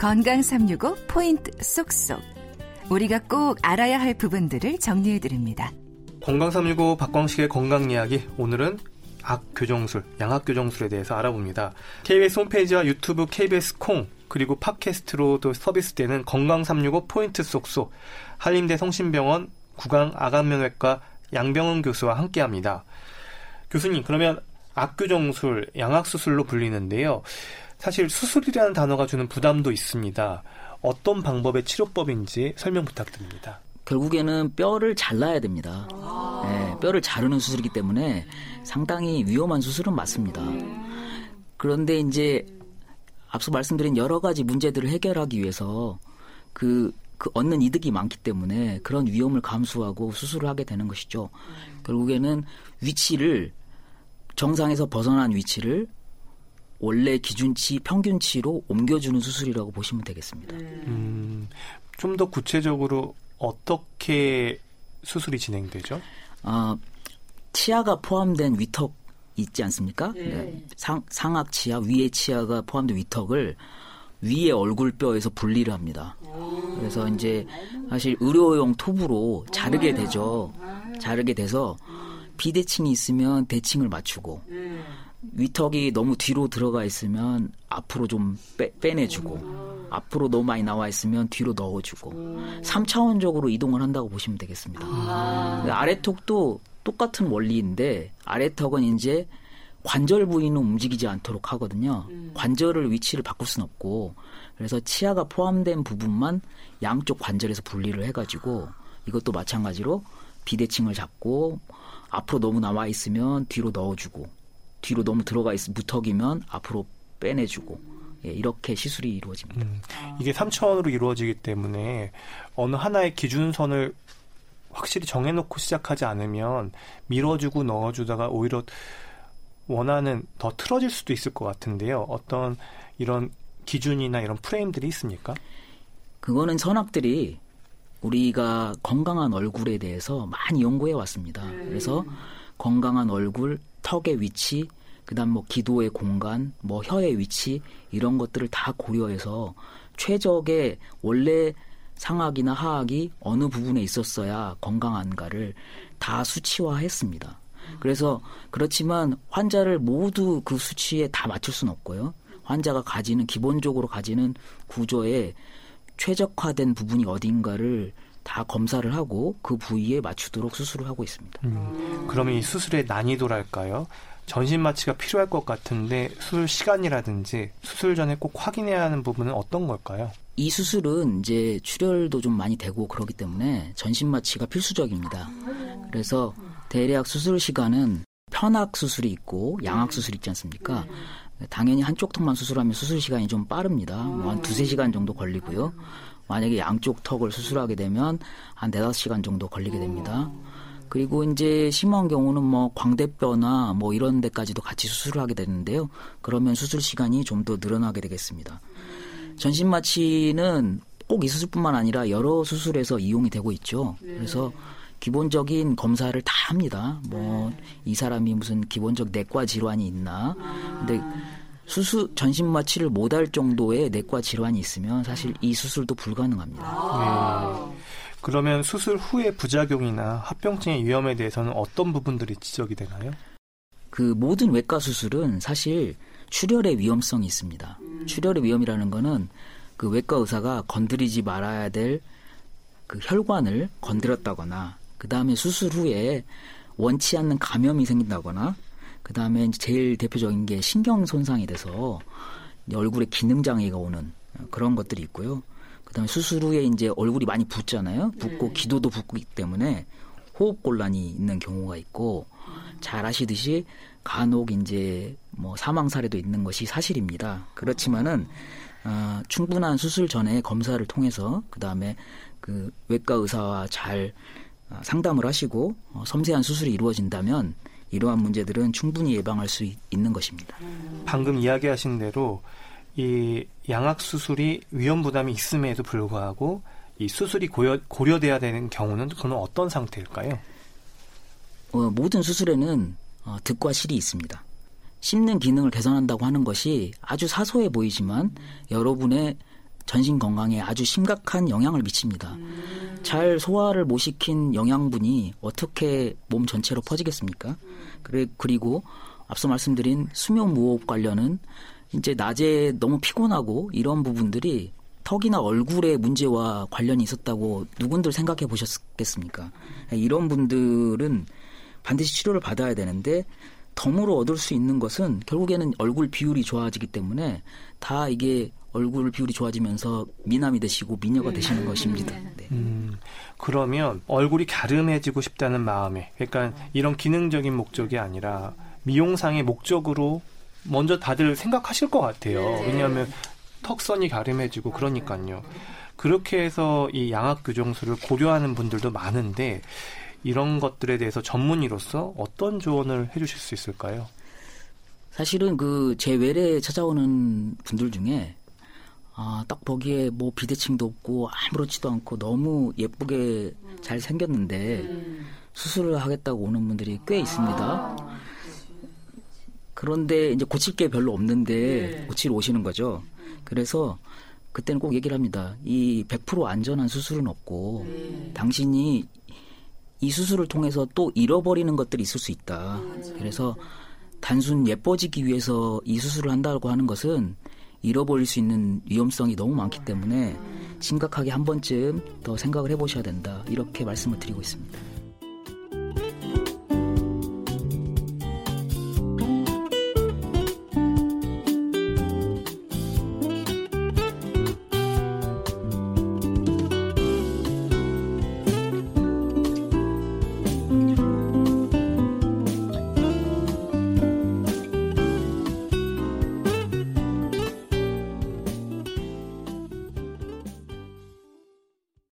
건강 365 포인트 쏙쏙. 우리가 꼭 알아야 할 부분들을 정리해 드립니다. 건강 365 박광식의 건강 이야기 오늘은 악교정술, 양악교정술에 대해서 알아봅니다. KBS 홈페이지와 유튜브 KBS 콩 그리고 팟캐스트로도 서비스되는 건강 365 포인트 쏙쏙 한림대 성심병원 구강 아간면외과 양병은 교수와 함께합니다. 교수님 그러면 악교정술, 양악수술로 불리는데요. 사실 수술이라는 단어가 주는 부담도 있습니다. 어떤 방법의 치료법인지 설명 부탁드립니다. 결국에는 뼈를 잘라야 됩니다. 네, 뼈를 자르는 수술이기 때문에 상당히 위험한 수술은 맞습니다. 그런데 이제 앞서 말씀드린 여러 가지 문제들을 해결하기 위해서 그, 그 얻는 이득이 많기 때문에 그런 위험을 감수하고 수술을 하게 되는 것이죠. 결국에는 위치를 정상에서 벗어난 위치를 원래 기준치, 평균치로 옮겨주는 수술이라고 보시면 되겠습니다. 음, 좀 더 구체적으로 어떻게 수술이 진행되죠? 아, 치아가 포함된 위턱 있지 않습니까? 네. 네. 상, 상악 치아, 위의 치아가 포함된 위턱을 위의 얼굴뼈에서 분리를 합니다. 그래서 이제 사실 의료용 톱으로 자르게 되죠. 자르게 돼서 비대칭이 있으면 대칭을 맞추고 위턱이 너무 뒤로 들어가 있으면 앞으로 좀 빼, 빼내주고 앞으로 너무 많이 나와 있으면 뒤로 넣어주고 3차원적으로 이동을 한다고 보시면 되겠습니다. 아. 아래턱도 똑같은 원리인데 아래턱은 이제 관절 부위는 움직이지 않도록 하거든요. 음. 관절을 위치를 바꿀 수는 없고 그래서 치아가 포함된 부분만 양쪽 관절에서 분리를 해가지고 이것도 마찬가지로 비대칭을 잡고 앞으로 너무 나와 있으면 뒤로 넣어주고 뒤로 너무 들어가 있으면 무턱이면 앞으로 빼내주고 예, 이렇게 시술이 이루어집니다. 음, 이게 3차원으로 이루어지기 때문에 어느 하나의 기준선을 확실히 정해놓고 시작하지 않으면 밀어주고 넣어주다가 오히려 원하는 더 틀어질 수도 있을 것 같은데요. 어떤 이런 기준이나 이런 프레임들이 있습니까? 그거는 선악들이 우리가 건강한 얼굴에 대해서 많이 연구해 왔습니다. 그래서 건강한 얼굴, 턱의 위치, 그다음 뭐 기도의 공간, 뭐 혀의 위치 이런 것들을 다 고려해서 최적의 원래 상악이나 하악이 어느 부분에 있었어야 건강한가를 다 수치화했습니다. 그래서 그렇지만 환자를 모두 그 수치에 다 맞출 수는 없고요. 환자가 가지는 기본적으로 가지는 구조에 최적화된 부분이 어딘가를 다 검사를 하고 그 부위에 맞추도록 수술을 하고 있습니다. 음, 그러면 이 수술의 난이도랄까요? 전신 마취가 필요할 것 같은데 수술 시간이라든지 수술 전에 꼭 확인해야 하는 부분은 어떤 걸까요? 이 수술은 이제 출혈도 좀 많이 되고 그러기 때문에 전신 마취가 필수적입니다. 그래서 대략 수술 시간은 편악 수술이 있고 양악 수술이 있지 않습니까? 당연히 한쪽 턱만 수술하면 수술 시간이 좀 빠릅니다. 뭐 한 두세 시간 정도 걸리고요. 만약에 양쪽 턱을 수술하게 되면 한 네다섯 시간 정도 걸리게 됩니다. 그리고 이제 심한 경우는 뭐 광대뼈나 뭐 이런 데까지도 같이 수술을 하게 되는데요. 그러면 수술 시간이 좀 더 늘어나게 되겠습니다. 전신 마취는 꼭 이 수술뿐만 아니라 여러 수술에서 이용이 되고 있죠. 그래서 기본적인 검사를 다 합니다. 뭐 이 사람이 무슨 기본적 내과 질환이 있나. 근데 수술 전신 마취를 못할 정도의 내과 질환이 있으면 사실 이 수술도 불가능합니다. 네. 그러면 수술 후의 부작용이나 합병증의 위험에 대해서는 어떤 부분들이 지적이 되나요? 그 모든 외과 수술은 사실 출혈의 위험성이 있습니다. 출혈의 위험이라는 거는 그 외과 의사가 건드리지 말아야 될 그 혈관을 건드렸다거나 그 다음에 수술 후에 원치 않는 감염이 생긴다거나 그 다음에 제일 대표적인 게 신경 손상이 돼서 얼굴에 기능 장애가 오는 그런 것들이 있고요. 그 다음에 수술 후에 이제 얼굴이 많이 붓잖아요. 붓고 네. 기도도 붓기 때문에 호흡 곤란이 있는 경우가 있고 잘 아시듯이 간혹 이제 뭐 사망 사례도 있는 것이 사실입니다. 그렇지만은 어, 충분한 수술 전에 검사를 통해서 그 다음에 그 외과 의사와 잘 어, 상담을 하시고 어, 섬세한 수술이 이루어진다면 이러한 문제들은 충분히 예방할 수 있는 것입니다. 방금 이야기하신 대로 이 양악 수술이 위험 부담이 있음에도 불구하고 이 수술이 고려, 고려돼야 되는 경우는 그는 어떤 상태일까요? 어, 모든 수술에는 어, 득과 실이 있습니다. 씹는 기능을 개선한다고 하는 것이 아주 사소해 보이지만 여러분의 전신 건강에 아주 심각한 영향을 미칩니다. 잘 소화를 못 시킨 영양분이 어떻게 몸 전체로 퍼지겠습니까? 그래, 그리고 앞서 말씀드린 수면 무호흡 관련은 이제 낮에 너무 피곤하고 이런 부분들이 턱이나 얼굴의 문제와 관련이 있었다고 누군들 생각해 보셨겠습니까? 이런 분들은 반드시 치료를 받아야 되는데 덤으로 얻을 수 있는 것은 결국에는 얼굴 비율이 좋아지기 때문에 다 이게 얼굴 비율이 좋아지면서 미남이 되시고 미녀가 되시는 것입니다. 네. 음, 그러면 얼굴이 갸름해지고 싶다는 마음에, 그러니까 이런 기능적인 목적이 아니라 미용상의 목적으로 먼저 다들 생각하실 것 같아요. 왜냐하면 턱선이 갸름해지고 그러니까요. 그렇게 해서 이 양악 교정술을 고려하는 분들도 많은데 이런 것들에 대해서 전문의로서 어떤 조언을 해주실 수 있을까요? 사실은 그 제 외래 찾아오는 분들 중에 아, 딱 보기에 뭐 비대칭도 없고 아무렇지도 않고 너무 예쁘게 잘 생겼는데 수술을 하겠다고 오는 분들이 꽤 있습니다. 그런데 이제 고칠 게 별로 없는데 고치러 오시는 거죠. 그래서 그때는 꼭 얘기를 합니다. 이 100% 안전한 수술은 없고 당신이 이 수술을 통해서 또 잃어버리는 것들이 있을 수 있다. 그래서 단순 예뻐지기 위해서 이 수술을 한다고 하는 것은 잃어버릴 수 있는 위험성이 너무 많기 때문에 심각하게 한 번쯤 더 생각을 해보셔야 된다. 이렇게 말씀을 드리고 있습니다.